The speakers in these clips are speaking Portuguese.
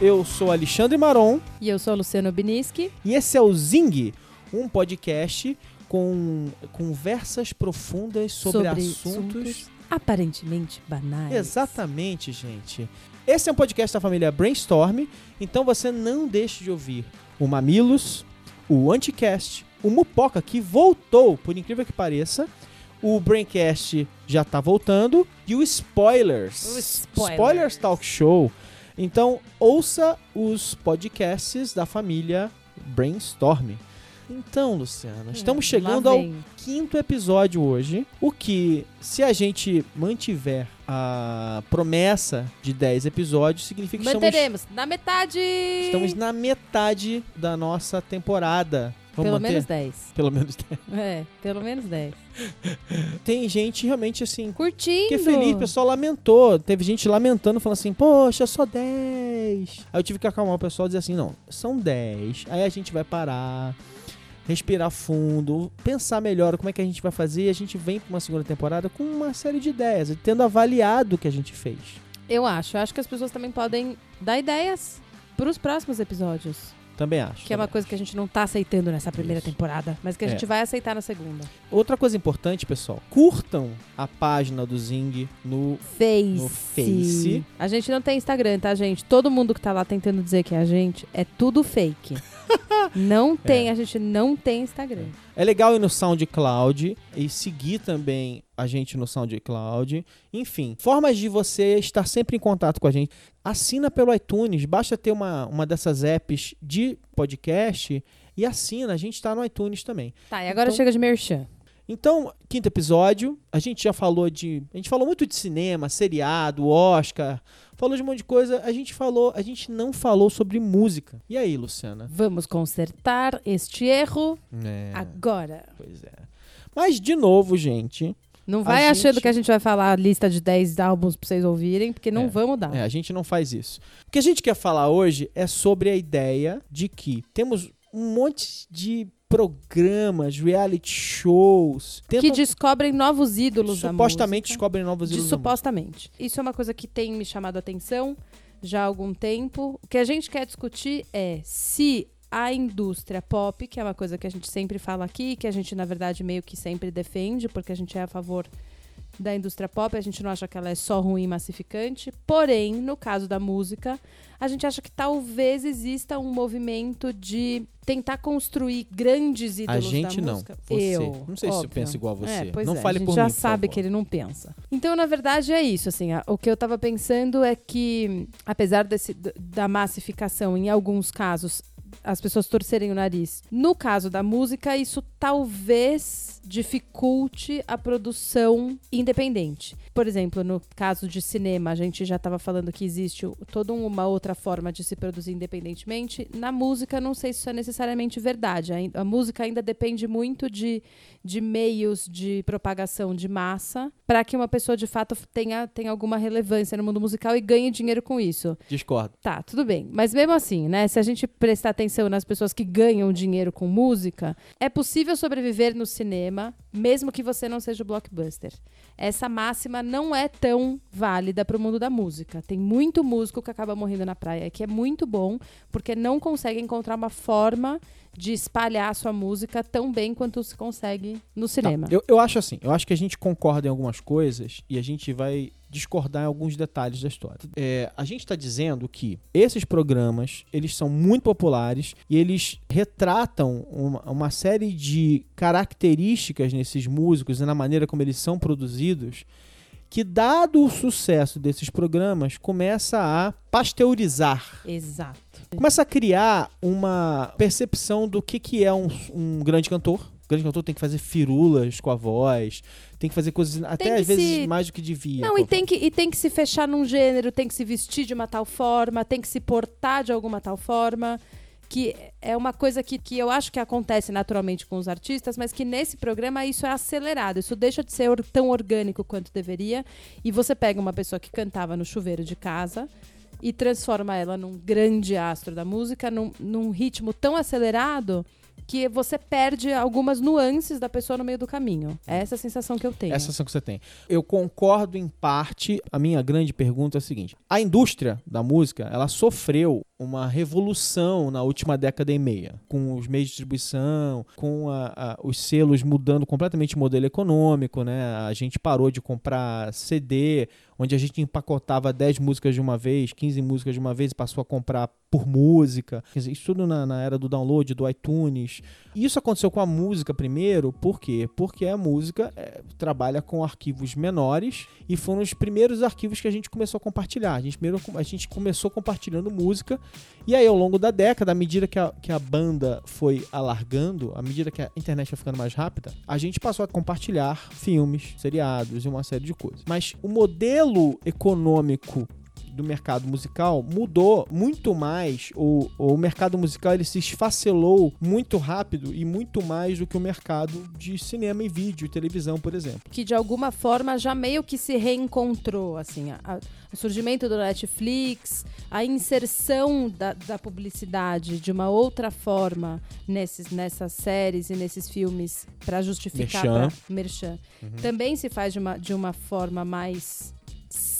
Eu sou Alexandre Maron E eu sou Luciano Biniski. e esse é o Zing, um podcast com conversas profundas sobre, assuntos. aparentemente banais. Exatamente, gente. Esse é um podcast da família Brainstorm, então você não deixe de ouvir o Mamilos, o Anticast, o Mupoca, que voltou, por incrível que pareça. O Braincast já tá voltando. E o Spoilers. O Spoilers. Talk Show. Então, ouça os podcasts da família Brainstorm. Então, Luciana, estamos Hum, chegando lá ao quinto episódio hoje. O que, se a gente mantiver a promessa de 10 episódios, significa que estamos, Manteremos na metade. estamos na metade da nossa temporada. Vamos Pelo manter? menos 10. Pelo menos 10. É, pelo menos 10. Tem gente realmente assim. Curtindo. Que feliz, o pessoal lamentou. Teve gente lamentando, falando assim, poxa, só 10. Aí eu tive que acalmar o pessoal e dizer assim, não, são 10. Aí a gente vai parar, respirar fundo, pensar melhor como é que a gente vai fazer e a gente vem pra uma segunda temporada com uma série de ideias, tendo avaliado o que a gente fez. Eu acho. Eu acho que as pessoas também podem dar ideias pros próximos episódios. Também acho. Que é uma também coisa que a gente não tá aceitando nessa primeira Isso. temporada, mas que a É. gente vai aceitar na segunda. acho. Outra coisa importante, pessoal, curtam a página do Zing no Face. No Face. A gente não tem Instagram, tá, gente? Todo mundo que tá lá tentando dizer que é a gente é tudo fake. não tem, a gente não tem Instagram. É legal ir no SoundCloud e seguir também a gente no SoundCloud. Enfim, formas de você estar sempre em contato com a gente. Assina pelo iTunes, basta ter uma, uma dessas apps de podcast e assina. A gente está no iTunes também. Tá, e agora Então- chega de merchan. Então, quinto episódio, a gente já falou de. A gente falou muito de cinema, seriado, Oscar, falou de um monte de coisa. A gente falou, a gente não falou sobre música. E aí, Luciana? Vamos consertar este erro É, agora. pois é. Mas, de novo, gente, Não vai A achando gente- que a gente vai falar a lista de 10 álbuns pra vocês ouvirem, porque não É. vamos dar. É, a gente não faz isso. O que a gente quer falar hoje é sobre a ideia de que temos um monte de programas, reality shows, Que descobrem novos ídolos supostamente descobrem novos De ídolos. música. supostamente. Isso é uma coisa que tem me chamado a atenção já há algum tempo. O que a gente quer discutir é se a indústria pop, que é uma coisa que a gente sempre fala aqui, que a gente, na verdade, meio que sempre defende, porque a gente é a favor da indústria pop, a gente não acha que ela é só ruim e massificante. Porém, no caso da música, a gente acha que talvez exista um movimento de tentar construir grandes A ídolos gente da não. Você. Eu, não sei se você óbvio. pensa igual a você. É, pois não é, fale a gente por já mim, por sabe que ele não pensa. Então, na verdade, é isso. Assim, a- o que eu tava pensando é que, apesar desse, da massificação, em alguns casos, as pessoas torcerem o nariz. No caso da música, isso talvez dificulte a produção independente. Por exemplo, no caso de cinema, a gente já estava falando que existe toda uma outra forma de se produzir independentemente. Na música, não sei se isso é necessariamente verdade. A música ainda depende muito de, de meios de propagação de massa para que uma pessoa de fato tenha, tenha alguma relevância no mundo musical e ganhe dinheiro com isso. Discordo. Tá, tudo bem. Mas mesmo assim, né? Se a gente prestar atenção nas pessoas que ganham dinheiro com música, é possível sobreviver no cinema, mesmo que você não seja o blockbuster. Essa máxima não é tão válida para o mundo da música. Tem muito músico que acaba morrendo na praia, que é muito bom, porque não consegue encontrar uma forma de espalhar a sua música tão bem quanto se consegue no Tá, cinema. Eu, eu acho assim, eu acho que a gente concorda em algumas coisas e a gente vai discordar em alguns detalhes da história. É, a gente está dizendo que esses programas, eles são muito populares e eles retratam uma, uma série de características nesses músicos e na maneira como eles são produzidos que, dado o sucesso desses programas, começa a pasteurizar Exato. começa a criar uma percepção do que, que é um, um grande cantor. O grande cantor tem que fazer firulas com a voz, tem que fazer coisas até às vezes se- mais do que devia. Não, e tem, que, e tem que se fechar num gênero, tem que se vestir de uma tal forma, tem que se portar de alguma tal forma. Que é uma coisa que, que eu acho que acontece naturalmente com os artistas, mas que nesse programa isso é acelerado. Isso deixa de ser tão orgânico quanto deveria. E você pega uma pessoa que cantava no chuveiro de casa e transforma ela num grande astro da música, num, num ritmo tão acelerado que você perde algumas nuances da pessoa no meio do caminho. É essa a sensação que eu tenho. Essa sensação que você tem. Eu concordo em parte. A minha grande pergunta é a seguinte: a indústria da música, ela sofreu uma revolução na última década e meia, com os meios de distribuição, com a, a, os selos mudando completamente o modelo econômico, né? A gente parou de comprar CD, onde a gente empacotava 10 músicas de uma vez, 15 músicas de uma vez e passou a comprar por música. Isso tudo na, na era do download, do iTunes. Isso aconteceu com a música primeiro, por quê? Porque a música é, trabalha com arquivos menores e foram os primeiros arquivos que a gente começou a compartilhar. A gente, primeiro, a gente começou compartilhando música e aí ao longo da década, à medida que a, que a banda foi alargando, à medida que a internet foi ficando mais rápida, a gente passou a compartilhar filmes, seriados e uma série de coisas. Mas o modelo econômico do mercado musical mudou muito mais, o, o mercado musical ele se esfacelou muito rápido e muito mais do que o mercado de cinema e vídeo e televisão, por exemplo. Que de alguma forma já meio que se reencontrou, assim, a, a, o surgimento do Netflix, a inserção da, da publicidade de uma outra forma nesses, nessas séries e nesses filmes para justificar Merchan. pra, merchan. Também se faz de uma, de uma forma mais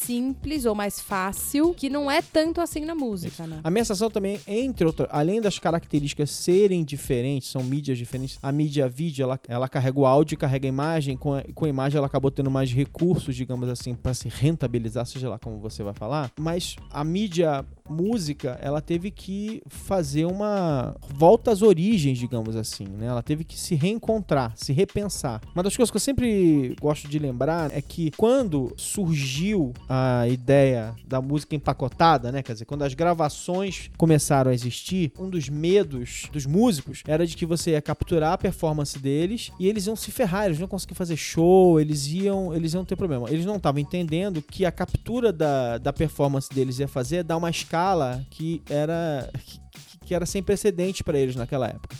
simples ou mais fácil, que não é tanto assim na música, né? A minha sensação também, entre outras, além das características serem diferentes, são mídias diferentes, a mídia vídeo, ela, ela carrega o áudio, carrega a imagem, com a, com a imagem ela acabou tendo mais recursos, digamos assim, para se rentabilizar, seja lá como você vai falar, mas a mídia música, ela teve que fazer uma volta às origens, digamos assim, né? Ela teve que se reencontrar, se repensar. Uma das coisas que eu sempre gosto de lembrar é que quando surgiu a ideia da música empacotada, né? Quer dizer, quando as gravações começaram a existir, um dos medos dos músicos era de que você ia capturar a performance deles e eles iam se ferrar, eles não conseguir fazer show, eles iam, eles iam ter problema. Eles não estavam entendendo que a captura da, da performance deles ia fazer dar uma escala que era que, que era sem precedente para eles naquela época.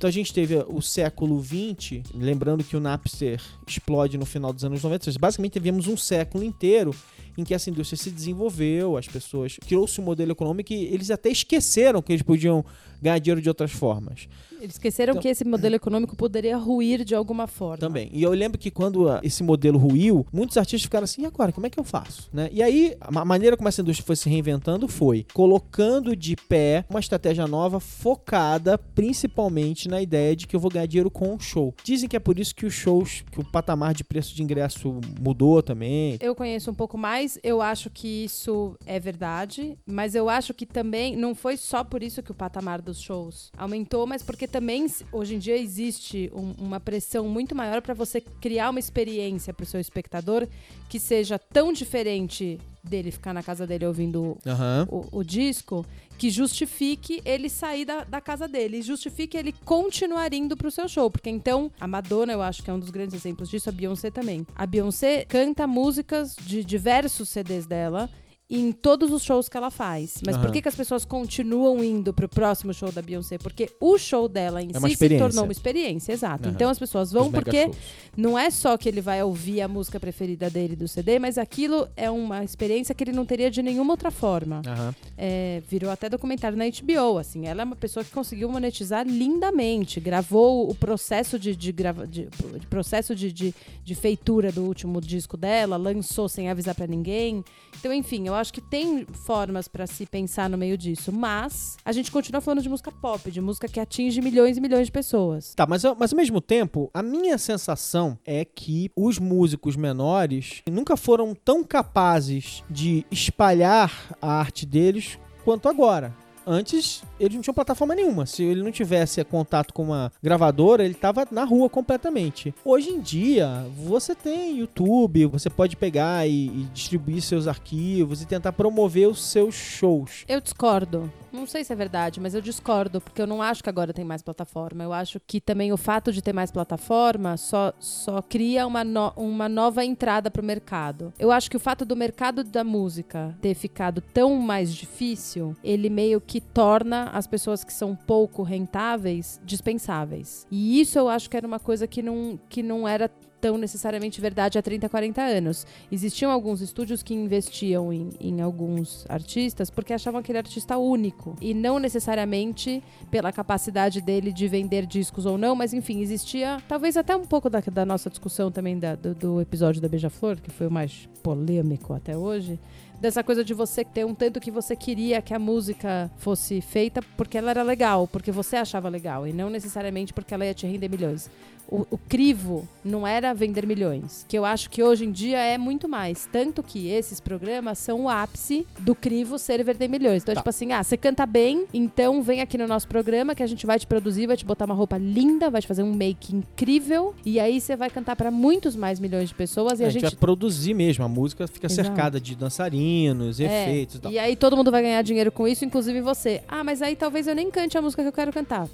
Então a gente teve o século XX, lembrando que o Napster explode no final dos anos 90, basicamente tivemos um século inteiro em que essa indústria se desenvolveu, as pessoas criou-se um modelo econômico e eles até esqueceram que eles podiam ganhar dinheiro de outras formas. Eles esqueceram Então- que esse modelo econômico poderia ruir de alguma forma. Também. E eu lembro que quando ah, esse modelo ruiu, muitos artistas ficaram assim, e agora, como é que eu faço? Né? E aí, a ma- maneira como essa indústria foi se reinventando foi colocando de pé uma estratégia nova focada principalmente na ideia de que eu vou ganhar dinheiro com o show. Dizem que é por isso que os shows, que o patamar de preço de ingresso mudou também. Eu conheço um pouco mais, eu acho que isso é verdade, mas eu acho que também não foi só por isso que o patamar dos shows aumentou, mas porque também hoje em dia existe um- uma pressão muito maior para você criar uma experiência para o seu espectador que seja tão diferente dele ficar na casa dele ouvindo Aham. o, o disco que justifique ele sair da, da casa dele, e justifique ele continuar indo pro seu show. Porque então, a Madonna, eu acho que é um dos grandes exemplos disso, a Beyoncé também. A Beyoncé canta músicas de diversos CDs dela. Em todos os shows que ela faz. Mas por Aham. que, que as pessoas continuam indo pro próximo show da Beyoncé? Porque o show dela em É si se tornou uma experiência, exato. Aham. Então as pessoas vão porque não é só que ele vai ouvir a música preferida dele do CD, mas aquilo é uma experiência que ele não teria de nenhuma outra forma. Aham. É, virou até documentário na HBO, assim. Ela é uma pessoa que conseguiu monetizar lindamente. Gravou o processo de, de, grava, de, de processo de, de, de feitura do último disco dela, lançou sem avisar pra ninguém. Então, enfim, eu acho que tem formas pra se pensar no meio disso. Mas a gente continua falando de música pop, de música que atinge milhões e milhões de pessoas. Tá, mas, mas ao mesmo tempo, a minha sensação é que os músicos menores nunca foram tão capazes de espalhar a arte deles quanto agora. Antes, eles não tinham plataforma nenhuma. Se ele não tivesse contato com uma gravadora, ele tava na rua completamente. Hoje em dia, você tem YouTube, você pode pegar e, e distribuir seus arquivos e tentar promover os seus shows. Eu discordo. Não sei se é verdade, mas eu discordo, porque eu não acho que agora tem mais plataforma. Eu acho que também o fato de ter mais plataforma só, só cria uma, no- uma nova entrada pro mercado. Eu acho que o fato do mercado da música ter ficado tão mais difícil, ele meio que torna as pessoas que são pouco rentáveis dispensáveis. E isso eu acho que era uma coisa que não, que não era tão necessariamente verdade há 30, 40 anos. Existiam alguns estúdios que investiam em, em alguns artistas porque achavam aquele artista único e não necessariamente pela capacidade dele de vender discos ou não, mas enfim, existia talvez até um pouco da, da nossa discussão também da, do, do episódio da Beija-Flor, que foi o mais polêmico até hoje dessa coisa de você ter um tanto que você queria que a música fosse feita porque ela era legal, porque você achava legal, e não necessariamente porque ela ia te render milhões. O, o, crivo não era vender milhões, que eu acho que hoje em dia é muito mais. Tanto que esses programas são o ápice do crivo ser vender milhões. Então, é tá. tipo assim, ah, você canta bem, então vem aqui no nosso programa que a gente vai te produzir, vai te botar uma roupa linda, vai te fazer um make incrível, e aí você vai cantar para muitos mais milhões de pessoas. E é, a gente vai produzir mesmo, a música fica Exato. cercada de dançarinos, é. efeitos e tal. E aí todo mundo vai ganhar dinheiro com isso, inclusive você. Ah, mas aí talvez eu nem cante a música que eu quero cantar.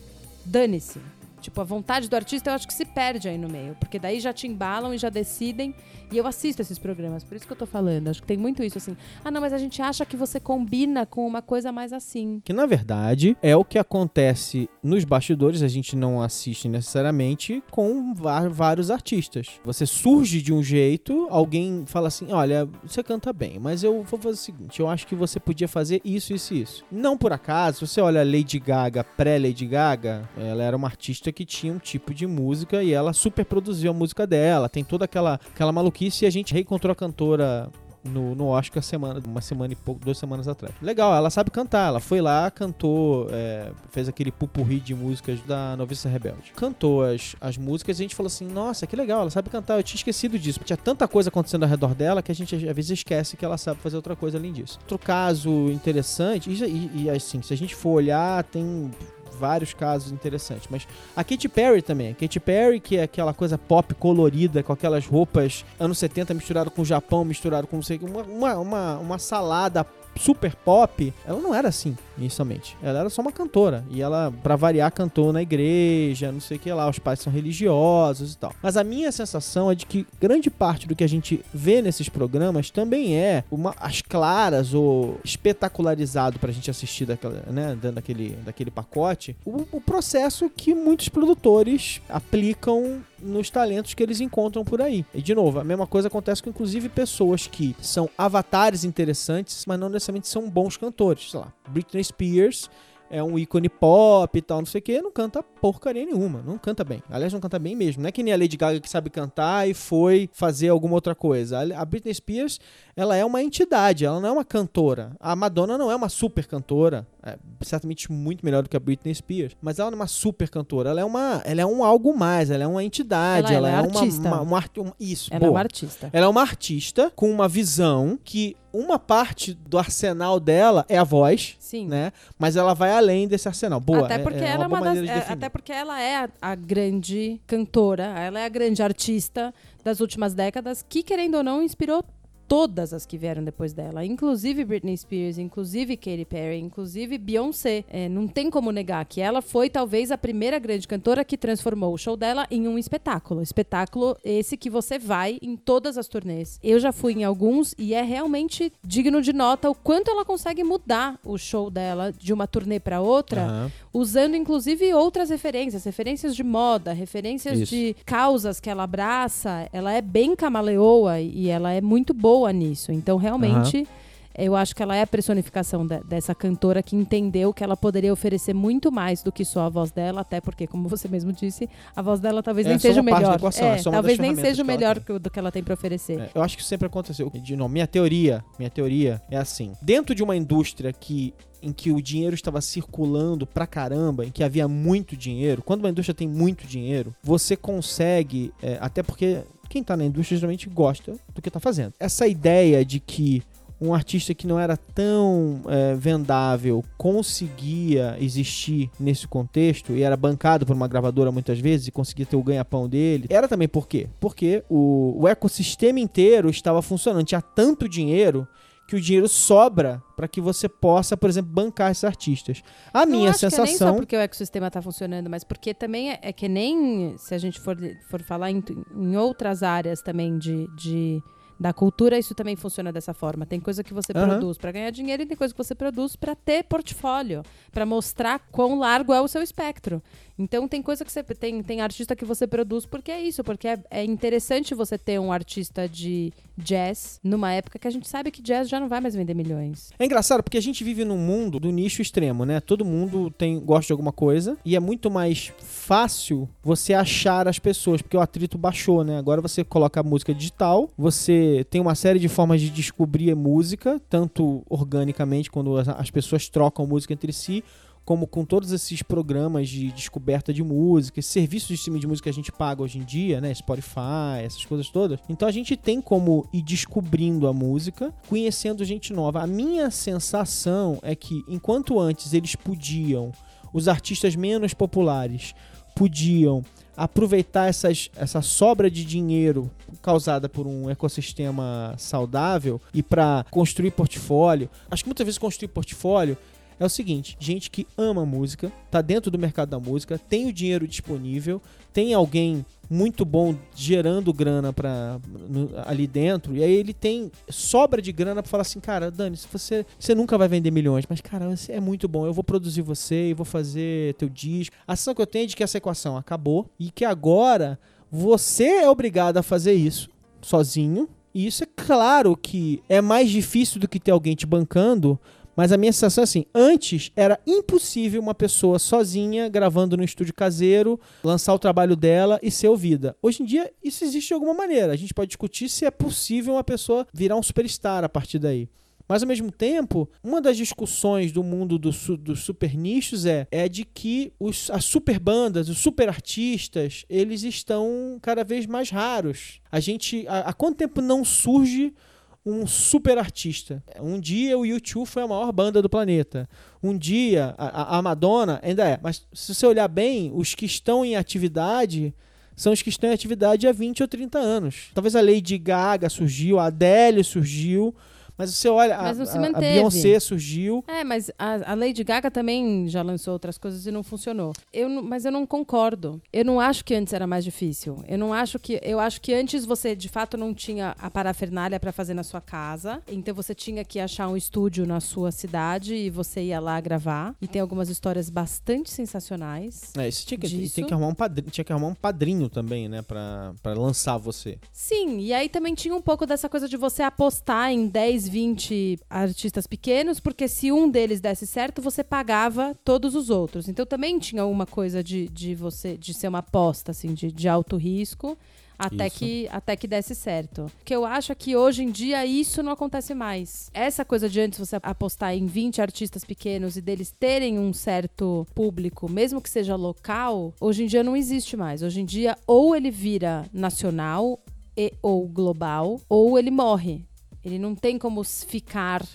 Dane-se. Tipo, a vontade do artista eu acho que se perde aí no meio. Porque daí já te embalam e já decidem. E eu assisto esses programas, por isso que eu tô falando. Acho que tem muito isso assim. Ah, não, mas a gente acha que você combina com uma coisa mais assim. Que na verdade é o que acontece nos bastidores, a gente não assiste necessariamente com vários artistas. Você surge de um jeito, alguém fala assim: olha, você canta bem, mas eu vou fazer o seguinte: eu acho que você podia fazer isso, isso e isso. Não por acaso, você olha Lady Gaga, pré-Lady Gaga, ela era uma artista que tinha um tipo de música e ela super produziu a música dela. Tem toda aquela, aquela maluquice e a gente reencontrou a cantora no, no Oscar semana, uma semana e pouco, duas semanas atrás. Legal, ela sabe cantar. Ela foi lá, cantou, é, fez aquele pupurri de músicas da Noviça Rebelde. Cantou as, as músicas e a gente falou assim: nossa, que legal, ela sabe cantar. Eu tinha esquecido disso. Tinha tanta coisa acontecendo ao redor dela que a gente às vezes esquece que ela sabe fazer outra coisa além disso. Outro caso interessante, e, e, e assim, se a gente for olhar, tem vários casos interessantes. Mas a Katy Perry também. A Katy Perry, que é aquela coisa pop colorida, com aquelas roupas anos 70 misturado com o Japão, misturado com não sei uma, uma, uma, uma salada super pop, ela não era assim, inicialmente. Ela era só uma cantora. E ela, para variar, cantou na igreja, não sei o que lá, os pais são religiosos e tal. Mas a minha sensação é de que grande parte do que a gente vê nesses programas também é uma, as claras ou espetacularizado pra gente assistir daquela, né, daquele, daquele pacote, o, o processo que muitos produtores aplicam nos talentos que eles encontram por aí. E de novo, a mesma coisa acontece com inclusive pessoas que são avatares interessantes, mas não necessariamente são bons cantores. Sei lá, Britney Spears é um ícone pop e tal, não sei o que, não canta porcaria nenhuma, não canta bem. Aliás, não canta bem mesmo. Não é que nem a Lady Gaga que sabe cantar e foi fazer alguma outra coisa. A Britney Spears, ela é uma entidade, ela não é uma cantora. A Madonna não é uma super cantora, é certamente muito melhor do que a Britney Spears, mas ela não é uma super cantora, ela é uma, ela é um algo mais, ela é uma entidade, ela, ela, ela é, é, artista. uma, uma, uma, isso, ela boa. é uma artista. Ela é uma artista com uma visão que uma parte do arsenal dela é a voz, Sim. né? Mas ela vai além desse arsenal. Boa. Até porque é, é ela é uma das, é, até porque ela é a, a, grande cantora, ela é a grande artista das últimas décadas que querendo ou não inspirou todas as que vieram depois dela, inclusive Britney Spears, inclusive Katy Perry, inclusive Beyoncé. É, não tem como negar que ela foi talvez a primeira grande cantora que transformou o show dela em um espetáculo. Espetáculo esse que você vai em todas as turnês. Eu já fui em alguns e é realmente digno de nota o quanto ela consegue mudar o show dela de uma turnê para outra, uhum. usando inclusive outras referências, referências de moda, referências Isso. de causas que ela abraça. Ela é bem camaleoa e ela é muito boa boa nisso. Então, realmente, uhum. eu acho que ela é a personificação de, dessa cantora que entendeu que ela poderia oferecer muito mais do que só a voz dela, até porque, como você mesmo disse, a voz dela talvez é, nem seja o melhor. Equação, é, é talvez nem seja o melhor que do que ela tem para oferecer. É, eu acho que sempre aconteceu. De novo, minha teoria, minha teoria é assim: dentro de uma indústria que em que o dinheiro estava circulando pra caramba, em que havia muito dinheiro, quando uma indústria tem muito dinheiro, você consegue, é, até porque quem está na indústria geralmente gosta do que está fazendo. Essa ideia de que um artista que não era tão é, vendável conseguia existir nesse contexto e era bancado por uma gravadora muitas vezes e conseguia ter o ganha-pão dele, era também por quê? Porque o, o ecossistema inteiro estava funcionando, tinha tanto dinheiro que o dinheiro sobra para que você possa, por exemplo, bancar esses artistas. A não minha sensação. Que é nem só porque o ecossistema está funcionando, mas porque também é, é, que nem se a gente for, for falar em, em outras áreas também de, de da cultura, isso também funciona dessa forma. Tem coisa que você Aham. produz para ganhar dinheiro e tem coisa que você produz para ter portfólio, para mostrar quão largo é o seu espectro. Então tem coisa que você tem, tem artista que você produz porque é isso, porque é, é interessante você ter um artista de jazz numa época que a gente sabe que jazz já não vai mais vender milhões. É engraçado porque a gente vive num mundo do nicho extremo, né? Todo mundo tem gosta de alguma coisa e é muito mais fácil você achar as pessoas, porque o atrito baixou, né? Agora você coloca a música digital, você tem uma série de formas de descobrir música, tanto organicamente quando as pessoas trocam música entre si, como com todos esses programas de descoberta de música, serviços de streaming de música que a gente paga hoje em dia, né? Spotify, essas coisas todas. Então a gente tem como ir descobrindo a música, conhecendo gente nova. A minha sensação é que enquanto antes eles podiam, os artistas menos populares podiam aproveitar essas, essa sobra de dinheiro causada por um ecossistema saudável e para construir portfólio. Acho que muitas vezes construir portfólio é o seguinte: gente que ama música, tá dentro do mercado da música, tem o dinheiro disponível, tem alguém muito bom gerando grana para ali dentro, e aí ele tem sobra de grana para falar assim, cara, Dani, você, você nunca vai vender milhões, mas cara, você é muito bom, eu vou produzir você e vou fazer teu disco. A sensação que eu tenho é de que essa equação acabou e que agora você é obrigado a fazer isso sozinho. E isso é claro que é mais difícil do que ter alguém te bancando, mas a minha sensação é assim: antes era impossível uma pessoa sozinha, gravando no estúdio caseiro, lançar o trabalho dela e ser ouvida. Hoje em dia, isso existe de alguma maneira. A gente pode discutir se é possível uma pessoa virar um superstar a partir daí. Mas ao mesmo tempo, uma das discussões do mundo do dos super nichos é, é de que os, as super bandas, os super artistas, eles estão cada vez mais raros. A gente. Há quanto tempo não surge um super artista. Um dia o U2 foi a maior banda do planeta. Um dia a, a Madonna ainda é. Mas se você olhar bem, os que estão em atividade são os que estão em atividade há 20 ou 30 anos. Talvez a Lady Gaga surgiu, a Adele surgiu. Mas você olha, a, Mas não se a- a. Beyoncé surgiu. É, mas a, a Lady Gaga também já lançou outras coisas e não funcionou. Eu, mas eu não concordo. Eu não acho que antes era mais difícil. Eu não acho que. Eu acho que antes você de fato não tinha a parafernália pra fazer na sua casa. Então você tinha que achar um estúdio na sua cidade e você ia lá gravar. E tem algumas histórias bastante sensacionais. É, você tinha que, Disso. tem que arrumar um padrinho, tinha que arrumar um padrinho também, né, Pra pra lançar você. Sim, e aí também tinha um pouco dessa coisa de você apostar em 10, 20 artistas pequenos, porque se um deles desse certo, você pagava todos os outros. Então também tinha uma coisa de, de você de ser uma aposta, assim, de, de alto risco. Até Isso. que, até que desse certo. O que eu acho é que hoje em dia isso não acontece mais. Essa coisa de antes você apostar em 20 artistas pequenos e deles terem um certo público, mesmo que seja local, hoje em dia não existe mais. Hoje em dia, ou ele vira nacional e, ou global, ou ele morre. Ele não tem como ficar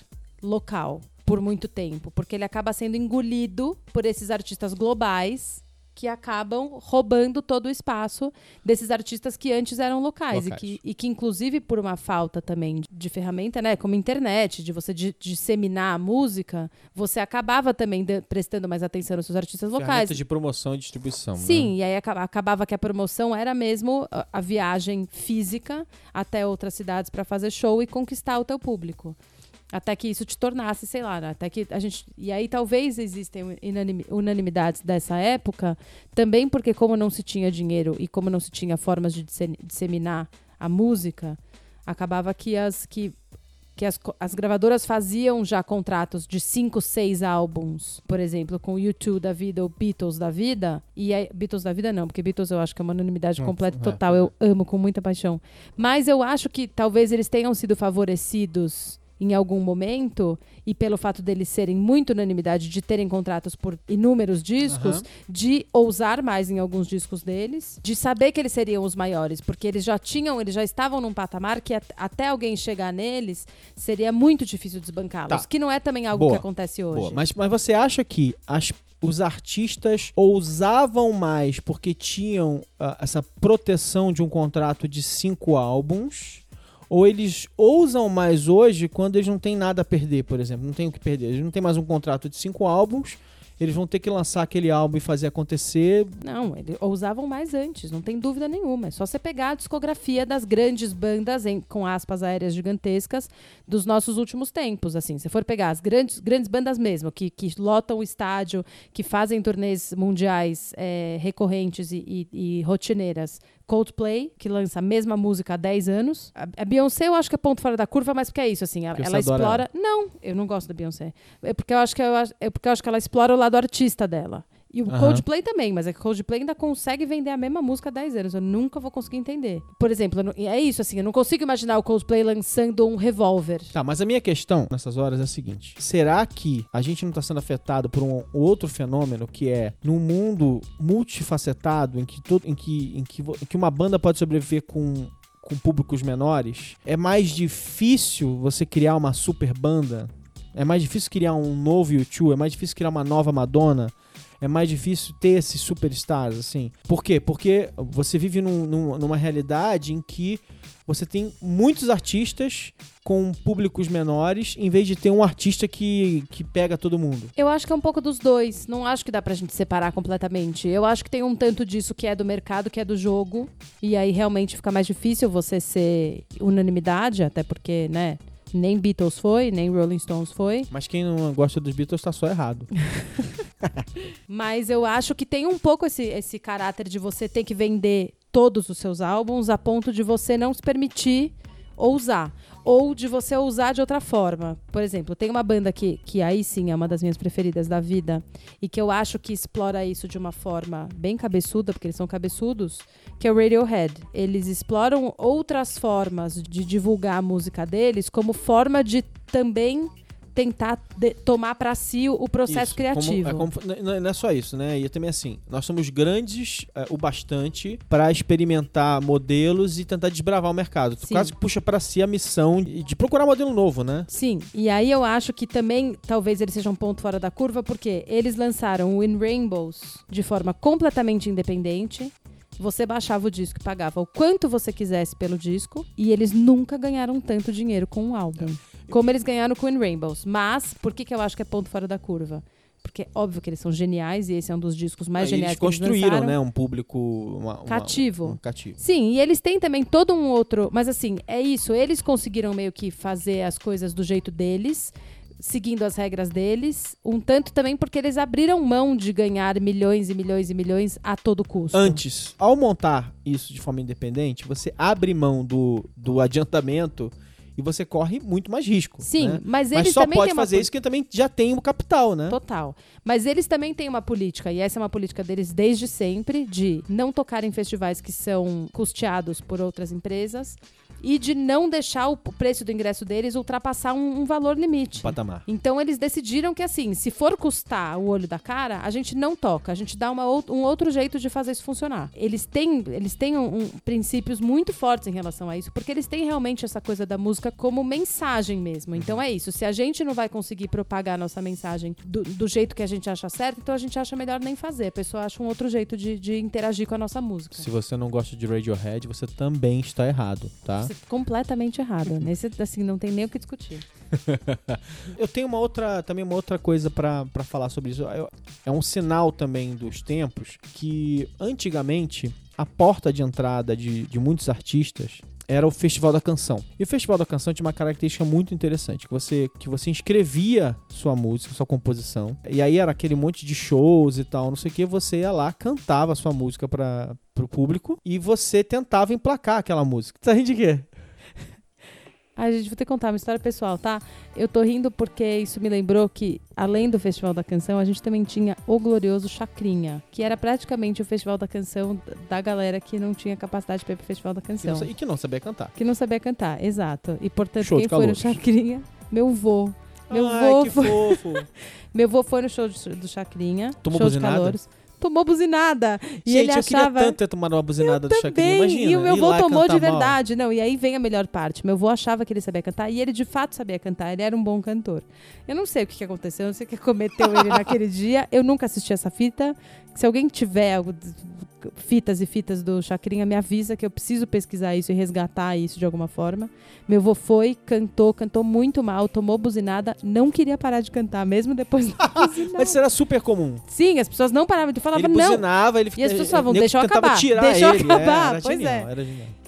local por muito tempo, porque ele acaba sendo engolido por esses artistas globais que acabam roubando todo o espaço desses artistas que antes eram locais, Locais. E, que, e que inclusive por uma falta também de ferramenta, né, como internet, de você di- disseminar a música, você acabava também de- prestando mais atenção nos seus artistas locais. Ferramenta de promoção e distribuição. né? Sim, e aí aca- acabava que a promoção era mesmo a, a viagem física até outras cidades para fazer show e conquistar o teu público. Até que isso te tornasse, sei lá, né? até que a gente. E aí talvez existem unanimi- unanimidades dessa época, também porque, como não se tinha dinheiro e como não se tinha formas de disse- disseminar a música, acabava que as. Que, que as, as gravadoras faziam já contratos de cinco, seis álbuns, por exemplo, com o U2 da vida ou Beatles da vida. E aí, Beatles da vida não, porque Beatles eu acho que é uma unanimidade completa e é, total. Eu amo com muita paixão. Mas eu acho que talvez eles tenham sido favorecidos em algum momento, e pelo fato deles serem muito unanimidade, de terem contratos por inúmeros discos, Aham. de ousar mais em alguns discos deles, de saber que eles seriam os maiores, porque eles já tinham, eles já estavam num patamar que at- até alguém chegar neles seria muito difícil desbancá-los, Tá. que não é também algo Boa. que acontece hoje. Boa, mas, mas você acha que as- os artistas ousavam mais porque tinham ah, essa proteção de um contrato de cinco álbuns? Ou eles ousam mais hoje quando eles não têm nada a perder, por exemplo? Não tem o que perder. Eles não têm mais um contrato de cinco álbuns. eles vão ter que lançar aquele álbum e fazer acontecer. Não, eles usavam mais antes, não tem dúvida nenhuma. É só você pegar a discografia das grandes bandas, em, com aspas aéreas gigantescas, dos nossos últimos tempos. Assim, se for pegar as grandes, grandes bandas mesmo, que, que lotam o estádio, que fazem turnês mundiais é, recorrentes e, e, e rotineiras, Coldplay, que lança a mesma música há 10 anos. A, Beyoncé eu acho que é ponto fora da curva, mas porque é isso, assim, ela, Porque ela adora explora. Não, eu não gosto da Beyoncé. É porque eu acho que eu, é porque eu acho que ela explora o lado artista dela. E o Aham. Coldplay também, mas é que o Coldplay ainda consegue vender a mesma música há 10 anos. Eu nunca vou conseguir entender. Por exemplo, não- é isso, assim, eu não consigo imaginar o Coldplay lançando um revólver. Tá, mas a minha questão nessas horas é a seguinte: será que a gente não está sendo afetado por um outro fenômeno que é num mundo multifacetado em que, todo, em que, em que, em que uma banda pode sobreviver com, com públicos menores? É mais difícil você criar uma super banda? É mais difícil criar um novo YouTube? É mais difícil criar uma nova Madonna? É mais difícil ter esses superstars, assim. Por quê? Porque você vive num- num- numa realidade em que você tem muitos artistas com públicos menores, em vez de ter um artista que, que pega todo mundo. Eu acho que é um pouco dos dois. Não acho que dá pra gente separar completamente. Eu acho que tem um tanto disso que é do mercado, que é do jogo. E aí realmente fica mais difícil você ser unanimidade, até porque, né? Nem Beatles foi, nem Rolling Stones foi. Mas quem não gosta dos Beatles tá só errado. Mas eu acho que tem um pouco esse, esse caráter de você ter que vender todos os seus álbuns a ponto de você não se permitir ousar. Ou de você ousar de outra forma. Por exemplo, tem uma banda que, que aí sim é uma das minhas preferidas da vida e que eu acho que explora isso de uma forma bem cabeçuda, porque eles são cabeçudos, que é o Radiohead. Eles exploram outras formas de divulgar a música deles como forma de também tentar de- tomar pra si o processo Isso, criativo. como- é como- não, é só isso, né? E também assim, nós somos grandes é, o bastante para experimentar modelos e tentar desbravar o mercado. Tu Sim. quase que puxa para si a missão de, de procurar modelo novo, né? Sim, e aí eu acho que também talvez ele seja um ponto fora da curva, porque eles lançaram o In Rainbows de forma completamente independente. Você baixava o disco e pagava o quanto você quisesse pelo disco, e eles nunca ganharam tanto dinheiro com o álbum. Como eles ganharam com In Rainbows. Mas, por que, que eu acho que é ponto fora da curva? Porque, óbvio que eles são geniais, e esse é um dos discos mais Aí geniais eles que eles construíram, né, um público uma- uma- Cativo. um cativo. Sim, e eles têm também todo um outro. Mas assim, é isso. Eles conseguiram meio que fazer as coisas do jeito deles, seguindo as regras deles. Um tanto também porque eles abriram mão de ganhar milhões e milhões e milhões a todo custo. Antes, ao montar isso de forma independente, você abre mão do, do adiantamento e você corre muito mais risco. Sim, né? mas eles Mas só também pode uma fazer poli- isso quem também já tem o capital, né? Total. Mas eles também têm uma política, e essa é uma política deles desde sempre, de não tocar em festivais que são custeados por outras empresas e de não deixar o preço do ingresso deles ultrapassar um- um valor limite. Patamar. Então eles decidiram que assim, se for custar o olho da cara, a gente não toca, a gente dá uma um outro jeito de fazer isso funcionar. Eles têm, eles têm um- um- princípios muito fortes em relação a isso, porque eles têm realmente essa coisa da música como mensagem mesmo. Então é isso. Se a gente não vai conseguir propagar a nossa mensagem do, do jeito que a gente acha certo, então a gente acha melhor nem fazer. A pessoa acha um outro jeito de, de interagir com a nossa música. Se você não gosta de Radiohead, você também está errado, tá? Completamente errado. Nesse, assim, não tem nem o que discutir. Eu tenho uma outra, também uma outra coisa pra falar sobre isso. É um sinal também dos tempos que antigamente a porta de entrada de, de muitos artistas era o Festival da Canção. E o Festival da Canção tinha uma característica muito interessante, que você que você inscrevia sua música, sua composição, e aí era aquele monte de shows e tal, não sei o que, você ia lá, cantava sua música para pro público e você tentava emplacar aquela música. Rindo de quê? Ai, gente, vou ter que contar uma história pessoal, tá? Eu tô rindo porque isso me lembrou que, além do Festival da Canção, a gente também tinha o glorioso Chacrinha, que era praticamente o Festival da Canção da galera que não tinha capacidade pra ir pro Festival da Canção. E que não sabia cantar. Que não sabia cantar, exato. E, portanto, Show quem foi no. Chacrinha? Meu vô. Meu Ai, vô que foi- fofo. Meu vô foi no show do Chacrinha. Tomou show buzinada? de calouros. Tomou buzinada. E Gente, ele eu achava... queria tanto ter tomado uma buzinada do Chacrinha, Bem, imagina. e o meu avô tomou de cantar mal. verdade. Não, e aí vem a melhor parte. Meu avô achava que ele sabia cantar e ele de fato sabia cantar. Ele era um bom cantor. Eu não sei o que, que aconteceu, eu não sei o que cometeu ele naquele dia. Eu nunca assisti essa fita. Se alguém tiver fitas e fitas do Chacrinha, me avisa que eu preciso pesquisar isso e resgatar isso de alguma forma. Meu avô foi, cantou, cantou muito mal, tomou buzinada, não queria parar de cantar, mesmo depois da buzinada. Mas isso era super comum. Sim, as pessoas não paravam de falar, ele não. buzinava, ele E as pessoas falavam, "Deixa eu acabar, deixa eu ele. acabar", É, era pois genial, é.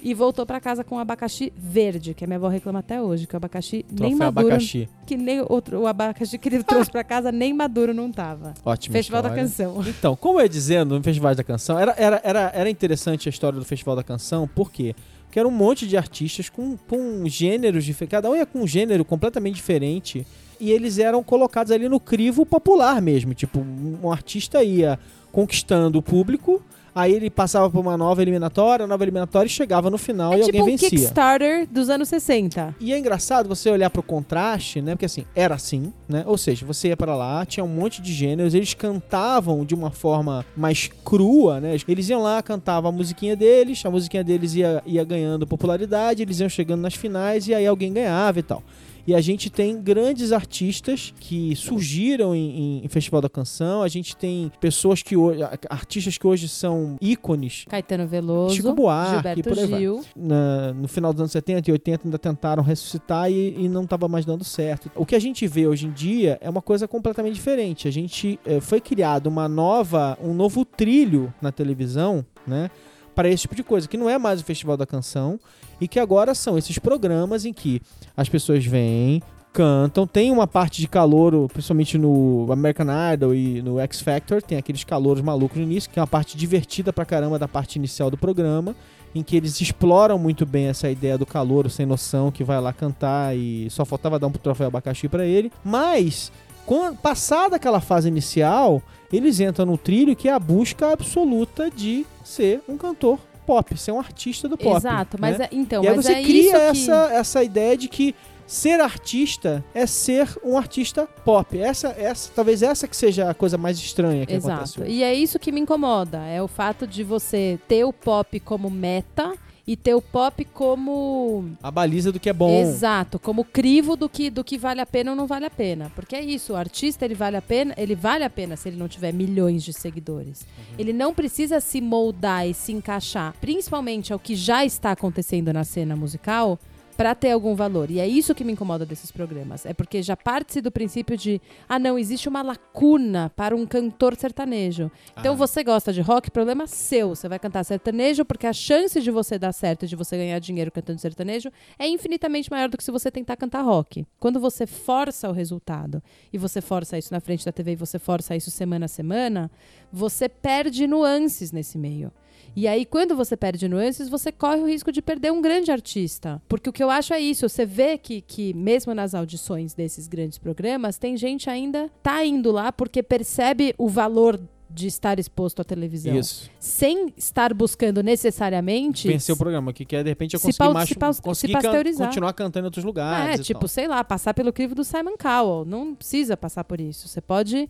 E voltou pra casa com abacaxi verde, que a minha avó reclama até hoje, que o abacaxi nem Troféu maduro, abacaxi. que nem outro, o abacaxi que ele trouxe pra casa, nem maduro não tava. Ótimo. Festival da Canção. Então, como eu ia dizendo, no Festival da Canção, era, era, era, era interessante a história do Festival da Canção, por quê? Porque era um monte de artistas com, com gêneros diferentes, cada um ia com um gênero completamente diferente, e eles eram colocados ali no crivo popular mesmo. Tipo, um artista ia conquistando o público, aí ele passava por uma nova eliminatória, nova eliminatória e chegava no final É e tipo alguém um vencia. Kickstarter dos anos 60. E é engraçado você olhar pro contraste, né? Porque assim, era assim, né? Ou seja, você ia pra lá, tinha um monte de gêneros, eles cantavam de uma forma mais crua, né? Eles iam lá, cantavam a musiquinha deles, a musiquinha deles ia, ia ganhando popularidade, eles iam chegando nas finais e aí alguém ganhava e tal. E a gente tem grandes artistas que surgiram em, em- em Festival da Canção. A gente tem pessoas que hoje. artistas que hoje são ícones. Caetano Veloso, Chico Buarque, Gilberto por aí. Gil. Na- no final dos anos 70 e 80 ainda tentaram ressuscitar e, e não estava mais dando certo. O que a gente vê hoje em dia é uma coisa completamente diferente. A gente eh, foi criado uma nova, um novo trilho na televisão, né? Para esse tipo de coisa, que não é mais o Festival da Canção e que agora são esses programas em que as pessoas vêm, cantam, tem uma parte de calouro, principalmente no American Idol e no X Factor, tem aqueles calouros malucos no início, que é uma parte divertida pra caramba da parte inicial do programa em que eles exploram muito bem essa ideia do calouro sem noção que vai lá cantar e só faltava dar um troféu abacaxi pra ele. Mas, quando, passada aquela fase inicial, eles entram no trilho que é a busca absoluta de ser um cantor pop, ser um artista do pop. Exato, mas né? é- então, e aí mas você é cria isso que... essa, essa ideia de que ser artista é ser um artista pop. Essa, essa, talvez essa que seja a coisa mais estranha que acontece Exato. hoje. E é isso que me incomoda. É o fato de você ter o pop como meta e ter o pop como. A baliza do que é bom. Exato, como crivo do que, do que vale a pena ou não vale a pena. Porque é isso, o artista ele vale a pena, ele vale a pena se ele não tiver milhões de seguidores. Uhum. Ele não precisa se moldar e se encaixar, principalmente ao que já está acontecendo na cena musical, para ter algum valor. E é isso que me incomoda desses programas. É porque já parte-se do princípio de, ah, não, existe uma lacuna para um cantor sertanejo. Então Ah. você gosta de rock, problema seu. Você vai cantar sertanejo porque a chance de você dar certo e de você ganhar dinheiro cantando sertanejo é infinitamente maior do que se você tentar cantar rock. Quando você força o resultado e você força isso na frente da TV e você força isso semana a semana, você perde nuances nesse meio. E aí, quando você perde nuances, você corre o risco de perder um grande artista. Porque o que eu acho é isso. Você vê que, que mesmo nas audições desses grandes programas, tem gente ainda tá indo lá porque percebe o valor de estar exposto à televisão. Isso. Sem estar buscando necessariamente. vencer o programa, que quer de repente é Se conseguir, mais, conseguir can- continuar cantando em outros É, lugares. e tipo, tal. sei lá, passar pelo crivo do Simon Cowell. Não precisa passar por isso. Você pode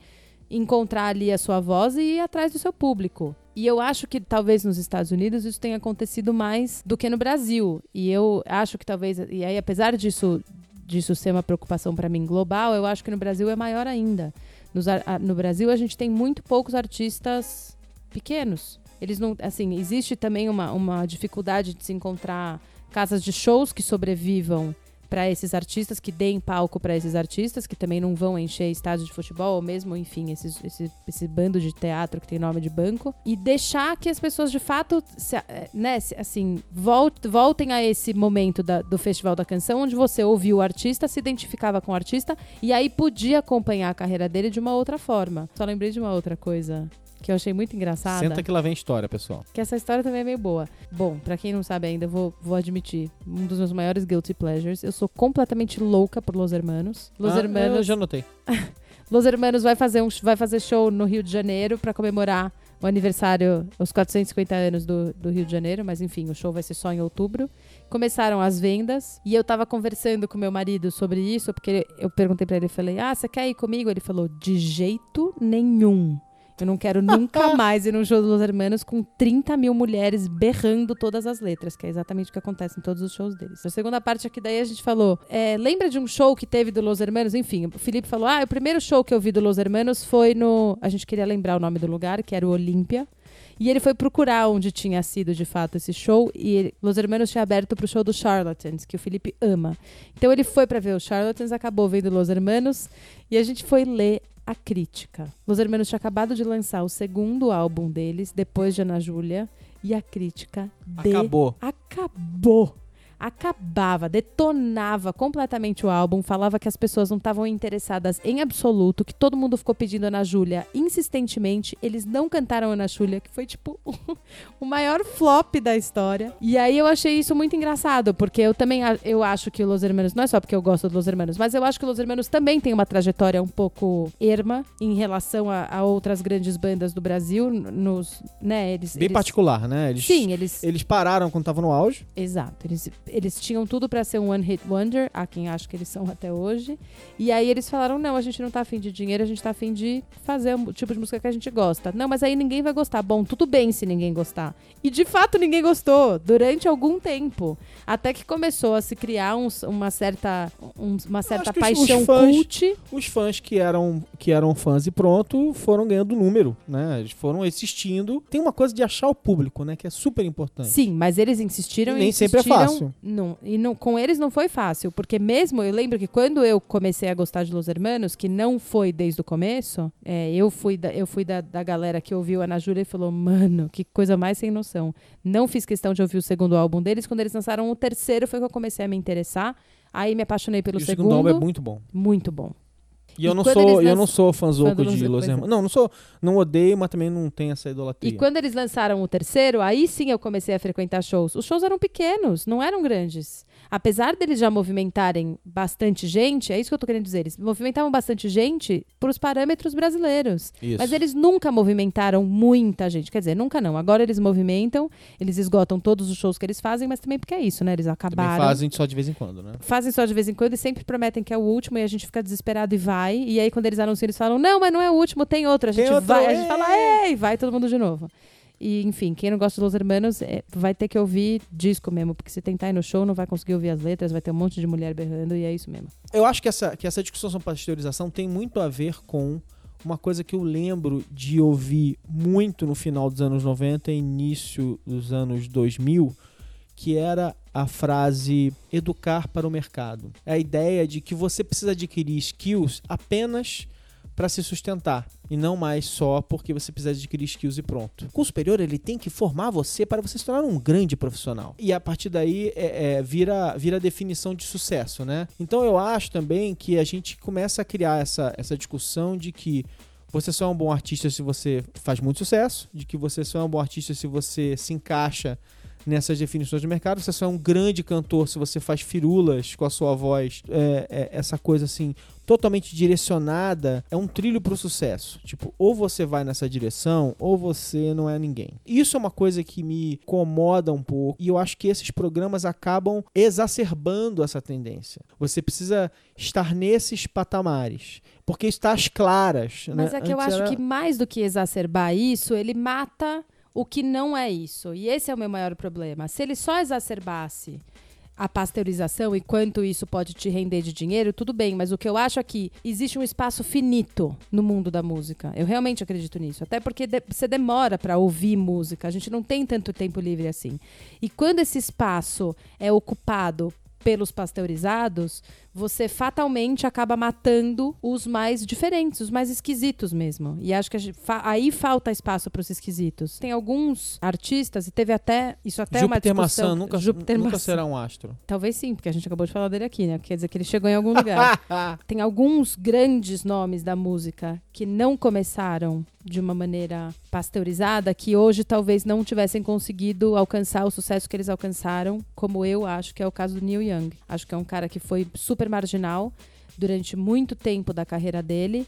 encontrar ali a sua voz e ir atrás do seu público. E eu acho que talvez nos Estados Unidos isso tenha acontecido mais do que no Brasil. E eu acho que talvez. E aí, apesar disso, disso ser uma preocupação para mim global, eu acho que no Brasil é maior ainda. Nos a- no Brasil a gente tem muito poucos artistas pequenos. Eles não. Assim, existe também uma, uma dificuldade de se encontrar casas de shows que sobrevivam para esses artistas, que deem palco para esses artistas, que também não vão encher estádios de futebol, ou mesmo, enfim, esses, esse, esse bando de teatro que tem nome de banco, e deixar que as pessoas de fato, se, eh, né, se- assim, volt- voltem a esse momento da- do Festival da Canção, onde você ouvia o artista, se identificava com o artista, e aí podia acompanhar a carreira dele de uma outra forma. Só lembrei de uma outra coisa que eu achei muito engraçada. Senta que lá vem história, pessoal. Que essa história também é meio boa. Bom, pra quem não sabe ainda, eu vou, vou admitir. Um dos meus maiores guilty pleasures. Eu sou completamente louca por Los Hermanos. Los Ah, Eu Hermanos, já notei. Los Hermanos vai fazer, um, vai fazer show no Rio de Janeiro pra comemorar o aniversário, os 450 anos do, do Rio de Janeiro. Mas enfim, o show vai ser só em outubro. Começaram as vendas e eu tava conversando com meu marido sobre isso, porque eu perguntei pra ele, falei, ah, você quer ir comigo? Ele falou, de jeito nenhum. Eu não quero nunca mais ir num show dos Los Hermanos com 30 mil mulheres berrando todas as letras, que é exatamente o que acontece em todos os shows deles. A segunda parte aqui daí a gente falou, é, lembra de um show que teve do Los Hermanos? Enfim, o Felipe falou, ah, o primeiro show que eu vi do Los Hermanos foi no... A gente queria lembrar o nome do lugar, que era o Olímpia. E ele foi procurar onde tinha sido de fato esse show e ele, Los Hermanos tinha aberto pro show do Charlatans, que o Felipe ama. Então ele foi para ver o Charlatans, acabou vendo Los Hermanos e a gente foi ler a crítica. Los Hermanos tinha acabado de lançar o segundo álbum deles, depois de Ana Júlia, e a crítica de... Acabou. acabou. Acabava, detonava completamente o álbum, falava que as pessoas não estavam interessadas em absoluto, que todo mundo ficou pedindo Ana Júlia insistentemente. Eles não cantaram Ana Júlia, que foi tipo o maior flop da história. E aí eu achei isso muito engraçado, porque eu também eu acho que o Los Hermanos, não é só porque eu gosto dos Los Hermanos, mas eu acho que o Los Hermanos também tem uma trajetória um pouco erma em relação a, a outras grandes bandas do Brasil, nos, né, eles, Bem eles particular, né? Eles, Sim, eles Eles pararam quando estavam no auge. Exato. Eles, eles tinham tudo pra ser um one hit wonder, há quem acha que eles são até hoje. E aí eles falaram: não, a gente não tá afim de dinheiro, a gente tá afim de fazer o tipo de música que a gente gosta. Não, mas aí ninguém vai gostar. Bom, tudo bem se ninguém gostar. E de fato ninguém gostou durante algum tempo. Até que começou a se criar uns- uma certa, um- uma certa acho paixão os fãs- cult. Os fãs que eram, que eram fãs e pronto foram ganhando número, né? Eles foram existindo. Tem uma coisa de achar o público, né? Que é super importante. Sim, mas eles insistiram E nem sempre é insistiram- fácil. Não, e não, com eles não foi fácil, porque mesmo eu lembro que quando eu comecei a gostar de Los Hermanos, que não foi desde o começo, é, eu fui, da, eu fui da, da galera que ouviu a Ana Júlia e falou: Mano, que coisa mais sem noção. Não fiz questão de ouvir o segundo álbum deles. Quando eles lançaram o terceiro, foi que eu comecei a me interessar. Aí me apaixonei pelo E o segundo. segundo álbum é muito bom. Muito bom. E eu E não quando sou, eles eu lançam- não sou fãzoco Fã do de Los-. Hermanos. Não, não sou, não odeio, mas também não tenho essa E idolatria. quando eles lançaram o terceiro, aí sim eu comecei a frequentar shows. Os shows eram pequenos, não eram grandes. Apesar deles já movimentarem bastante gente, é isso que eu tô querendo dizer, eles movimentavam bastante gente por os parâmetros brasileiros. Isso. Mas eles nunca movimentaram muita gente. Quer dizer, nunca não. Agora eles movimentam, eles esgotam todos os shows que eles fazem, mas também porque é isso, né? Eles também acabaram. fazem só de vez em quando, né? Fazem só de vez em quando e sempre prometem que é o último e a gente fica desesperado e vai. E aí, quando eles anunciam, eles falam: Não, mas não é o último, tem outro. A Tem gente outro, vai, a gente fala, ei, vai todo mundo de novo. E, enfim, quem não gosta dos Hermanos é, vai ter que ouvir disco mesmo, porque se tentar ir no show não vai conseguir ouvir as letras, vai ter um monte de mulher berrando e é isso mesmo. Eu acho que essa, que essa discussão sobre pasteurização tem muito a ver com uma coisa que eu lembro de ouvir muito no final dos anos 90 e início dos anos 2000, que era a frase educar para o mercado. É a ideia de que você precisa adquirir skills apenas para se sustentar e não mais só porque você precisa adquirir skills e pronto. O curso superior ele tem que formar você para você se tornar um grande profissional e a partir daí é, é, vira vira a definição de sucesso, né? Então eu acho também que a gente começa a criar essa, essa discussão de que você só é um bom artista se você faz muito sucesso, de que você só é um bom artista se você se encaixa nessas definições de mercado. Você só é um grande cantor se você faz firulas com a sua voz. É, é, essa coisa assim, totalmente direcionada, é um trilho pro sucesso. Tipo, ou você vai nessa direção, ou você não é ninguém. Isso é uma coisa que me incomoda um pouco. E eu acho que esses programas acabam exacerbando essa tendência. Você precisa estar nesses patamares. Porque está às claras. Mas né? é que eu Antes acho era- que mais do que exacerbar isso, ele mata o que não é isso. E esse é o meu maior problema. Se ele só exacerbasse a pasteurização e quanto isso pode te render de dinheiro, tudo bem, mas o que eu acho é que existe um espaço finito no mundo da música. Eu realmente acredito nisso, até porque de- você demora para ouvir música, a gente não tem tanto tempo livre assim. E quando esse espaço é ocupado pelos pasteurizados, você fatalmente acaba matando os mais diferentes, os mais esquisitos mesmo. E acho que gente fa- aí falta espaço para os esquisitos. Tem alguns artistas, e teve até. Isso até é uma Júpiter discussão. Maçã nunca, Júpiter nunca Maçã. será um astro. Talvez sim, porque a gente acabou de falar dele aqui, né? Quer dizer que ele chegou em algum lugar. Tem alguns grandes nomes da música que não começaram de uma maneira pasteurizada, que hoje talvez não tivessem conseguido alcançar o sucesso que eles alcançaram, como eu acho que é o caso do Neil Young. Acho que é um cara que foi super marginal durante muito tempo da carreira dele.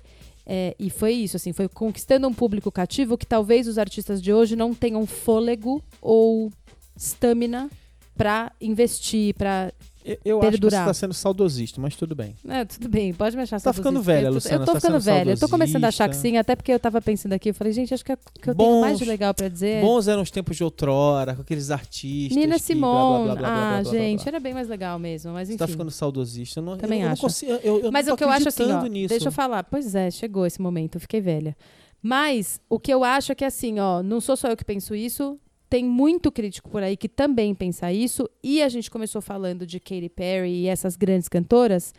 É, e foi isso, assim, foi conquistando um público cativo que talvez os artistas de hoje não tenham fôlego ou estamina para investir, para Eu, eu acho que você Perdurar. tá sendo saudosista, mas tudo bem. É, tudo bem, pode me achar Tá ficando saudosista, velha, eu tô- Luciana, Eu tô tá ficando velha. Eu tô começando a achar que saudosista. sim, até porque eu tava pensando aqui, eu falei, gente, acho que é que eu tenho mais de Bons- legal pra dizer. Bons eram os tempos de outrora, com aqueles artistas. Nina Simone. ah, blá, blá, blá, gente, blá. era bem mais legal mesmo, mas Você enfim. tá ficando saudosista. Eu não, Também eu, eu não acho. consigo. Eu, Mas o que eu acho assim, ó, nisso. deixa eu falar. Pois é, chegou esse momento, eu fiquei velha. Mas o que eu acho é que assim, ó, não sou só eu que penso isso, tem muito crítico por aí que também pensa isso, e a gente começou falando de Katy Perry e essas grandes cantoras.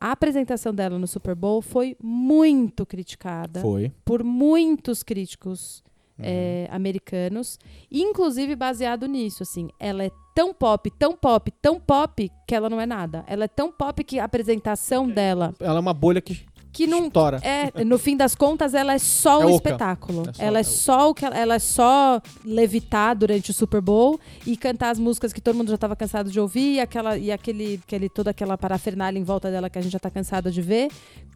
A apresentação dela no Super Bowl foi muito criticada Foi. por muitos críticos Uhum. é, americanos, inclusive baseado nisso, assim, ela é tão pop, tão pop, tão pop que ela não é nada. Ela é tão pop que a apresentação dela, Ela é uma bolha que que não estoura. é, no fim das contas, ela é só É o oca. espetáculo. É só- ela é é só o que ela, ela é só levitar durante o Super Bowl e cantar as músicas que todo mundo já estava cansado de ouvir e aquela e aquele, aquele toda aquela parafernália em volta dela que a gente já tá cansado de ver,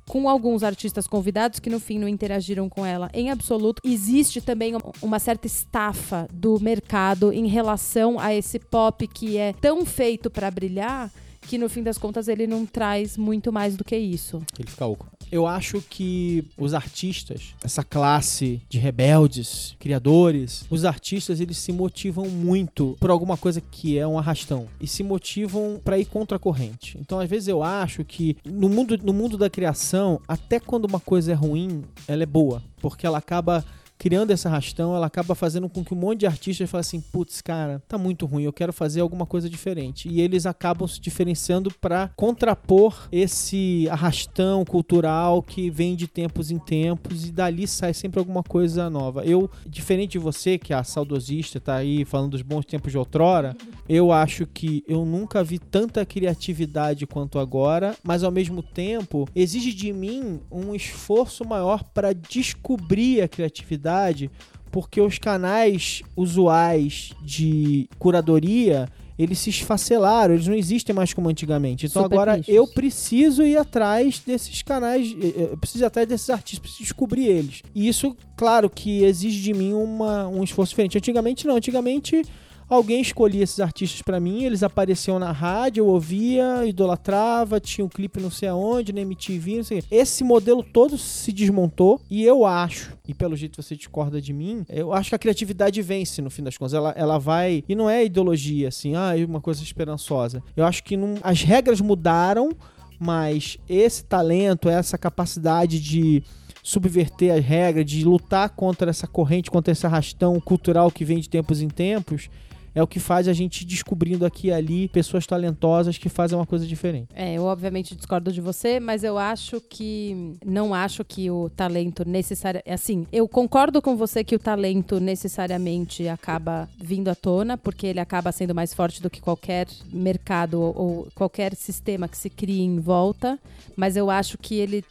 com alguns artistas convidados que no fim não interagiram com ela em absoluto. Existe também um- uma certa estafa do mercado em relação a esse pop que é tão feito para brilhar que no fim das contas ele não traz muito mais do que isso. Ele fica oco. Eu acho que os artistas, essa classe de rebeldes, criadores, os artistas eles se motivam muito por alguma coisa que é um arrastão e se motivam pra ir contra a corrente. Então, às vezes eu acho que no mundo, no mundo da criação, até quando uma coisa é ruim, ela é boa, porque ela acaba criando esse arrastão, ela acaba fazendo com que um monte de artistas fale assim, putz, cara, tá muito ruim, eu quero fazer alguma coisa diferente. E eles acabam se diferenciando pra contrapor esse arrastão cultural que vem de tempos em tempos e dali sai sempre alguma coisa nova. Eu, diferente de você, que é a saudosista, tá aí falando dos bons tempos de outrora, eu acho que eu nunca vi tanta criatividade quanto agora, mas ao mesmo tempo exige de mim um esforço maior para descobrir a criatividade, porque os canais usuais de curadoria eles se esfacelaram, eles não existem mais como antigamente. Então Super agora nichos. eu preciso ir atrás desses canais, eh, eu preciso ir atrás desses artistas, preciso descobrir eles. E isso, claro, que exige de mim uma, um esforço diferente. Antigamente não, antigamente alguém escolhia esses artistas pra mim, eles apareciam na rádio, eu ouvia, idolatrava, tinha um clipe não sei aonde, na MTV, não sei. Esse modelo todo se desmontou e eu acho, e pelo jeito você discorda de mim, eu acho que a criatividade vence no fim das contas. Ela, ela vai, e não é ideologia assim, ah, é uma coisa esperançosa. Eu acho que não, as regras mudaram, mas esse talento, essa capacidade de subverter as regras, de lutar contra essa corrente, contra esse arrastão cultural que vem de tempos em tempos, é o que faz a gente descobrindo aqui e ali pessoas talentosas que fazem uma coisa diferente. É, eu obviamente discordo de você, mas eu acho que não acho que o talento necessário, assim, eu concordo com você que o talento necessariamente acaba vindo à tona, porque ele acaba sendo mais forte do que qualquer mercado ou qualquer sistema que se crie em volta, mas eu acho que ele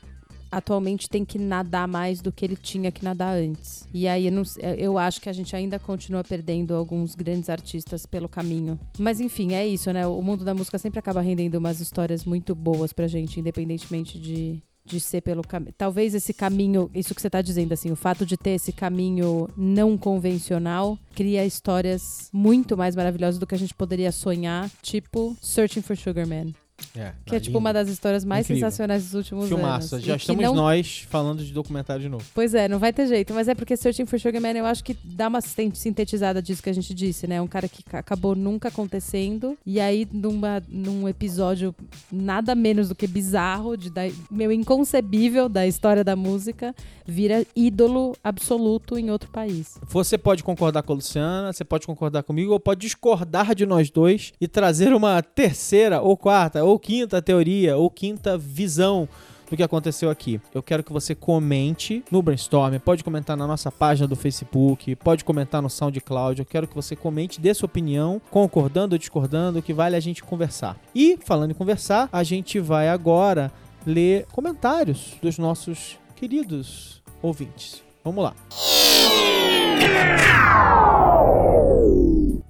atualmente tem que nadar mais do que ele tinha que nadar antes. E aí eu, não sei- eu acho que a gente ainda continua perdendo alguns grandes artistas pelo caminho. Mas enfim, é isso, né? O mundo da música sempre acaba rendendo umas histórias muito boas pra gente, independentemente de de ser pelo caminho. Talvez esse caminho, isso que você tá dizendo, assim, o fato de ter esse caminho não convencional cria histórias muito mais maravilhosas do que a gente poderia sonhar, tipo Searching for Sugar Man. É, Que é tipo uma das histórias mais Incrível. sensacionais dos últimos Filmaça. anos. Já E estamos não- nós falando de documentário de novo. Pois é, não vai ter jeito. Mas é porque Searching for Sugar Man eu acho que dá uma sin- sintetizada disso que a gente disse, né? Um cara que ca- acabou nunca acontecendo. E aí, numa, num episódio nada menos do que bizarro, de, da, meu inconcebível da história da música, vira ídolo absoluto em outro país. Você pode concordar com a Luciana, você pode concordar comigo, ou pode discordar de nós dois e trazer uma terceira, ou quarta, ou quinta teoria, ou quinta visão do que aconteceu aqui. Eu quero que você comente no Brainstorm, pode comentar na nossa página do Facebook, pode comentar no SoundCloud. Eu quero que você comente, dê sua opinião, concordando ou discordando, que vale a gente conversar. E, falando em conversar, a gente vai agora ler comentários dos nossos queridos ouvintes. Vamos lá.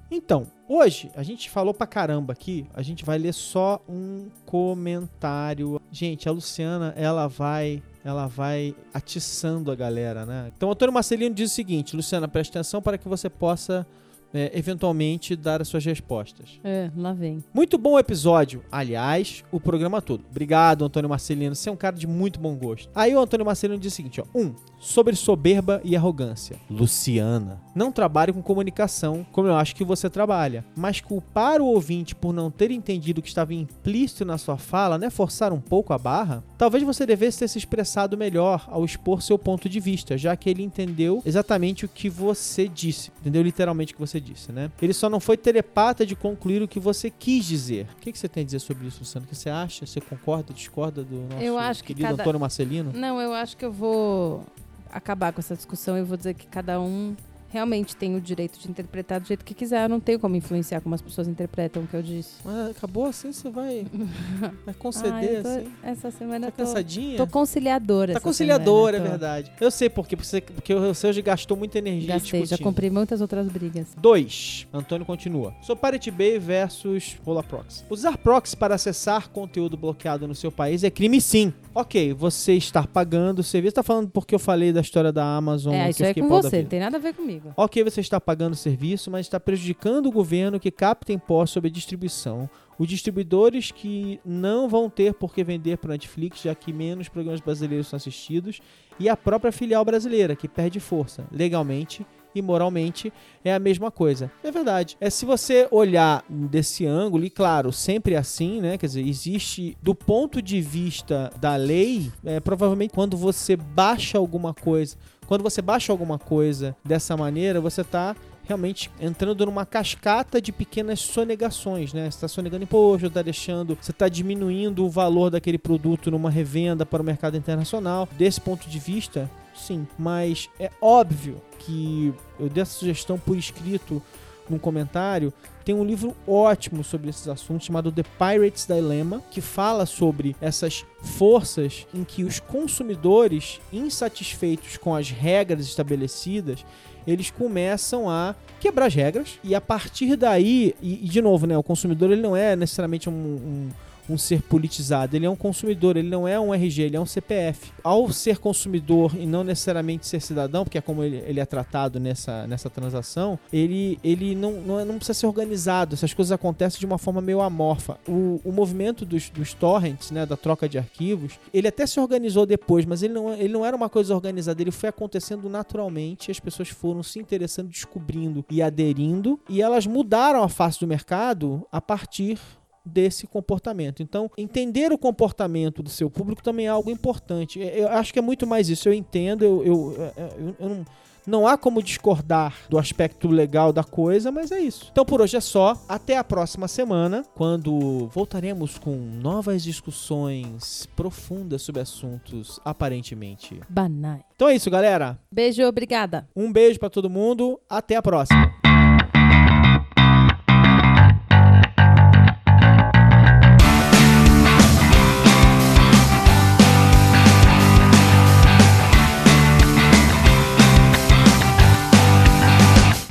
Então, hoje a gente falou pra caramba aqui, a gente vai ler só um comentário. Gente, a Luciana, ela vai, ela vai atiçando a galera, né? Então, o Antônio Marcelino diz o seguinte: Luciana, preste atenção para que você possa é, eventualmente dar as suas respostas. É, lá vem. Muito bom episódio, aliás, o programa todo. Obrigado, Antônio Marcelino. Você é um cara de muito bom gosto. Aí o Antônio Marcelino diz o seguinte: ó. Um, sobre soberba e arrogância. Luciana, não trabalhe com comunicação como eu acho que você trabalha, mas culpar o ouvinte por não ter entendido o que estava implícito na sua fala, né? Forçar um pouco a barra. Talvez você devesse ter se expressado melhor ao expor seu ponto de vista, já que ele entendeu exatamente o que você disse. Entendeu literalmente o que você disse, né? Ele só não foi telepata de concluir o que você quis dizer. O que, que você tem a dizer sobre isso, Luciano? O que você acha? Você concorda, discorda do nosso Eu acho que querido cada- Antônio Marcelino? Não, eu acho que eu vou acabar com essa discussão e vou dizer que cada um realmente tem o direito de interpretar do jeito que quiser. Eu não tenho como influenciar como as pessoas interpretam o que eu disse. Mas acabou assim, você vai, vai Ah, conceder, eu tô- assim? Essa semana Tá eu tô, cansadinha? tô conciliadora. Tá conciliadora, é semana, tô. verdade. Eu sei por quê, porque, você- porque o seu já gastou muita energia Gastei, já discutindo. comprei muitas outras brigas. 2. Antônio continua. Sou Pirate Bay versus Rola Proxy. Usar proxy para acessar conteúdo bloqueado no seu país é crime sim. Ok, você estar pagando o serviço. Tá falando porque eu falei da história da Amazon. é, que isso é com você, não tem nada a ver comigo. Ok, você está pagando o serviço, mas está prejudicando o governo que capta impostos sobre a distribuição. Os distribuidores que não vão ter por que vender para Netflix, já que menos programas brasileiros são assistidos. E a própria filial brasileira, que perde força legalmente e moralmente é a mesma coisa. É verdade. É se você olhar desse ângulo, e claro, sempre assim, né? Quer dizer, existe do ponto de vista da lei, é, provavelmente quando você baixa alguma coisa, quando você baixa alguma coisa dessa maneira, você tá realmente entrando numa cascata de pequenas sonegações, né? Você está sonegando imposto, tá deixando, você está diminuindo o valor daquele produto numa revenda para o mercado internacional. Desse ponto de vista, sim, mas é óbvio que eu dei essa sugestão por escrito num comentário. Tem um livro ótimo sobre esses assuntos chamado The Pirate's Dilemma, que fala sobre essas forças em que os consumidores, insatisfeitos com as regras estabelecidas, eles começam a quebrar as regras e a partir daí, e, e de novo, né, o consumidor ele não é necessariamente um, um, um ser politizado, ele é um consumidor, ele não é um RG, ele é um CPF. Ao ser consumidor e não necessariamente ser cidadão, porque é como ele, ele é tratado nessa, nessa transação, ele, ele não, não, é- não precisa ser organizado, essas coisas acontecem de uma forma meio amorfa. O, o movimento dos, dos torrents, né, da troca de arquivos, ele até se organizou depois, mas ele não, ele não era uma coisa organizada, ele foi acontecendo naturalmente, as pessoas foram se interessando, descobrindo e aderindo, e elas mudaram a face do mercado a partir desse comportamento. Então, entender o comportamento do seu público também é algo importante. Eu eu acho que é muito mais isso. Eu entendo, eu, eu, eu- eu não, não há como discordar do aspecto legal da coisa, mas é isso. Então, por hoje é só. Até a próxima semana, quando voltaremos com novas discussões profundas sobre assuntos aparentemente. Banai. Então é isso, galera. Beijo, obrigada. Um beijo pra todo mundo. Até a próxima.